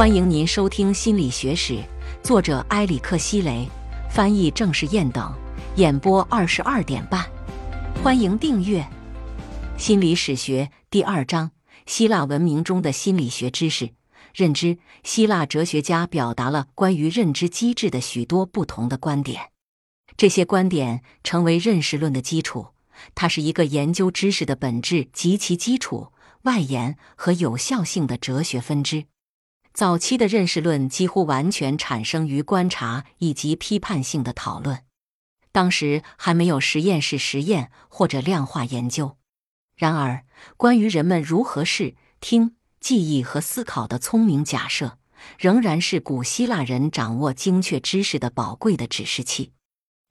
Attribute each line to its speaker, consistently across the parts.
Speaker 1: 欢迎您收听《心理学史》，作者埃里克希雷，翻译郑世燕等，演播二十二点半。欢迎订阅《心理史学》第二章：希腊文明中的心理学知识认知。希腊哲学家表达了关于认知机制的许多不同的观点，这些观点成为认识论的基础。它是一个研究知识的本质及其基础、外延和有效性的哲学分支。早期的认识论几乎完全产生于观察以及批判性的讨论，当时还没有实验室实验或者量化研究。然而，关于人们如何视听、记忆和思考的聪明假设，仍然是古希腊人掌握精确知识的宝贵的指示器。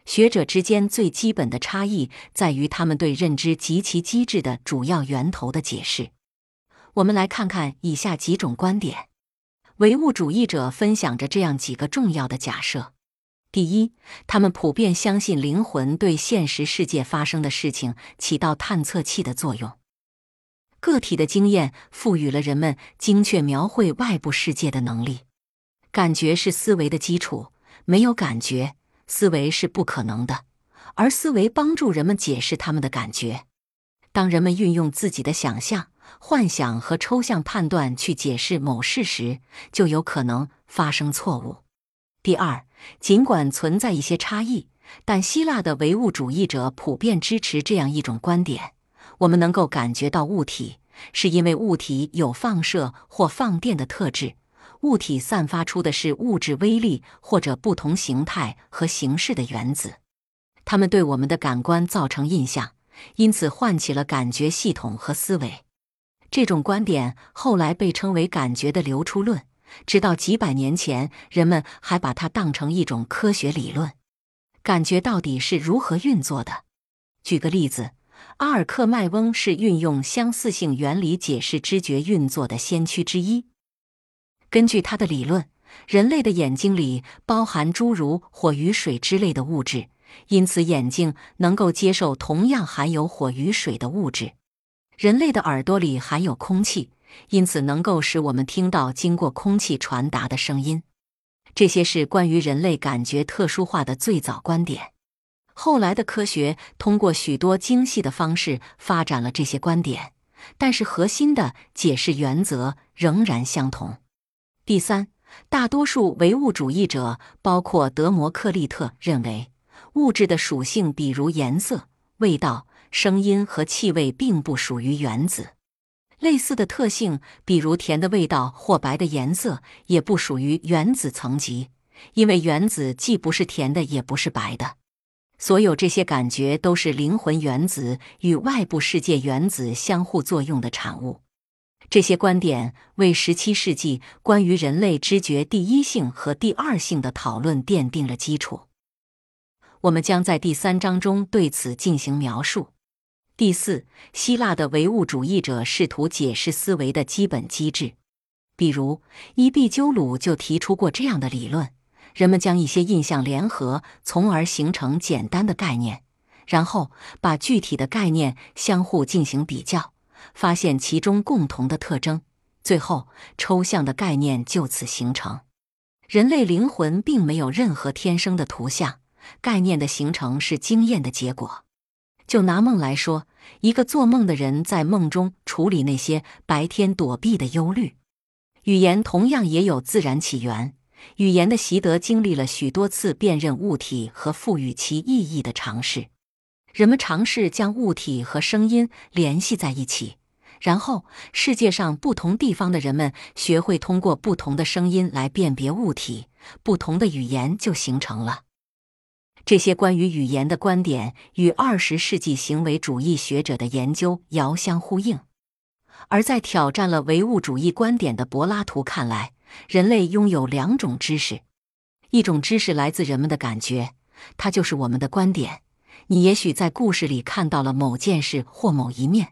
Speaker 1: 学者之间最基本的差异在于他们对认知及其机制的主要源头的解释。我们来看看以下几种观点。唯物主义者分享着这样几个重要的假设：第一，他们普遍相信灵魂对现实世界发生的事情起到探测器的作用。个体的经验赋予了人们精确描绘外部世界的能力。感觉是思维的基础，没有感觉，思维是不可能的。而思维帮助人们解释他们的感觉。当人们运用自己的想象。幻想和抽象判断去解释某事时，就有可能发生错误。第二，尽管存在一些差异，但希腊的唯物主义者普遍支持这样一种观点：我们能够感觉到物体，是因为物体有放射或放电的特质。物体散发出的是物质微粒或者不同形态和形式的原子，它们对我们的感官造成印象，因此唤起了感觉系统和思维。这种观点后来被称为“感觉的流出论”，直到几百年前，人们还把它当成一种科学理论。感觉到底是如何运作的？举个例子，阿尔克迈翁是运用相似性原理解释知觉运作的先驱之一。根据他的理论，人类的眼睛里包含诸如火与水之类的物质，因此眼睛能够接受同样含有火与水的物质。人类的耳朵里含有空气，因此能够使我们听到经过空气传达的声音。这些是关于人类感觉特殊化的最早观点。后来的科学通过许多精细的方式发展了这些观点，但是核心的解释原则仍然相同。第三，大多数唯物主义者，包括德摩克利特，认为物质的属性，比如颜色、味道。声音和气味并不属于原子，类似的特性，比如甜的味道或白的颜色，也不属于原子层级，因为原子既不是甜的，也不是白的。所有这些感觉都是灵魂原子与外部世界原子相互作用的产物。这些观点为17世纪关于人类知觉第一性和第二性的讨论奠定了基础。我们将在第三章中对此进行描述。第四，希腊的唯物主义者试图解释思维的基本机制，比如伊壁鸠鲁就提出过这样的理论：人们将一些印象联合，从而形成简单的概念，然后把具体的概念相互进行比较，发现其中共同的特征，最后抽象的概念就此形成。人类灵魂并没有任何天生的图像，概念的形成是经验的结果。就拿梦来说，一个做梦的人在梦中处理那些白天躲避的忧虑。语言同样也有自然起源，语言的习得经历了许多次辨认物体和赋予其意义的尝试。人们尝试将物体和声音联系在一起，然后世界上不同地方的人们学会通过不同的声音来辨别物体，不同的语言就形成了。这些关于语言的观点与二十世纪行为主义学者的研究遥相呼应，而在挑战了唯物主义观点的柏拉图看来，人类拥有两种知识：一种知识来自人们的感觉，它就是我们的观点。你也许在故事里看到了某件事或某一面，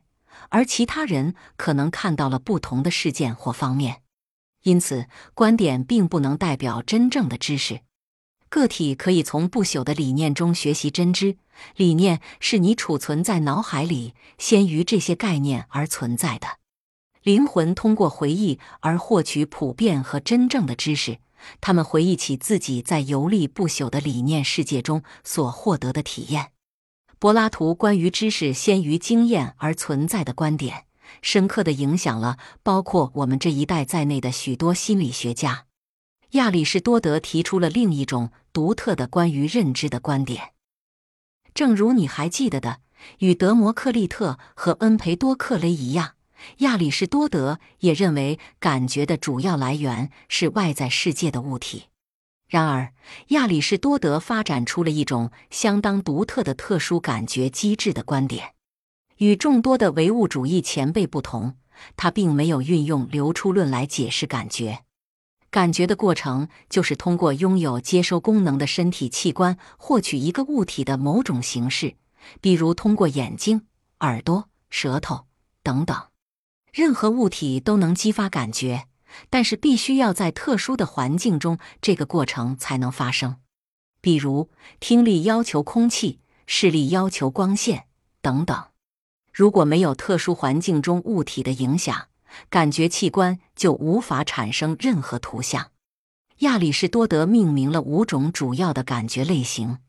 Speaker 1: 而其他人可能看到了不同的事件或方面。因此，观点并不能代表真正的知识。个体可以从不朽的理念中学习真知，理念是你储存在脑海里，先于这些概念而存在的。灵魂通过回忆而获取普遍和真正的知识。他们回忆起自己在游历不朽的理念世界中所获得的体验。柏拉图关于知识先于经验而存在的观点，深刻的影响了包括我们这一代在内的许多心理学家。亚里士多德提出了另一种独特的关于认知的观点。正如你还记得的，与德谟克利特和恩培多克雷一样。亚里士多德也认为，感觉的主要来源是外在世界的物体。然而，亚里士多德发展出了一种相当独特的特殊感觉机制的观点。与众多的唯物主义前辈不同，他并没有运用流出论来解释感觉。感觉的过程就是通过拥有接收功能的身体器官获取一个物体的某种形式，比如通过眼睛、耳朵、舌头等等。任何物体都能激发感觉，但是必须要在特殊的环境中，这个过程才能发生。比如，听力要求空气，视力要求光线等等。如果没有特殊环境中物体的影响，感觉器官就无法产生任何图像。亚里士多德命名了五种主要的感觉类型，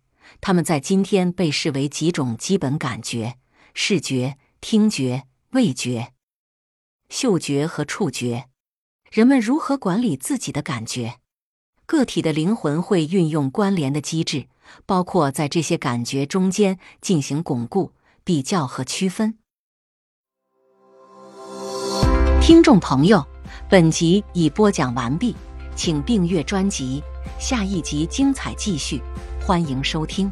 Speaker 1: 它们在今天被视为几种基本感觉：视觉、听觉、味觉。嗅觉和触觉，人们如何管理自己的感觉？个体的灵魂会运用关联的机制，包括在这些感觉中间进行巩固、比较和区分。听众朋友，本集已播讲完毕，请订阅专辑，下一集精彩继续，欢迎收听。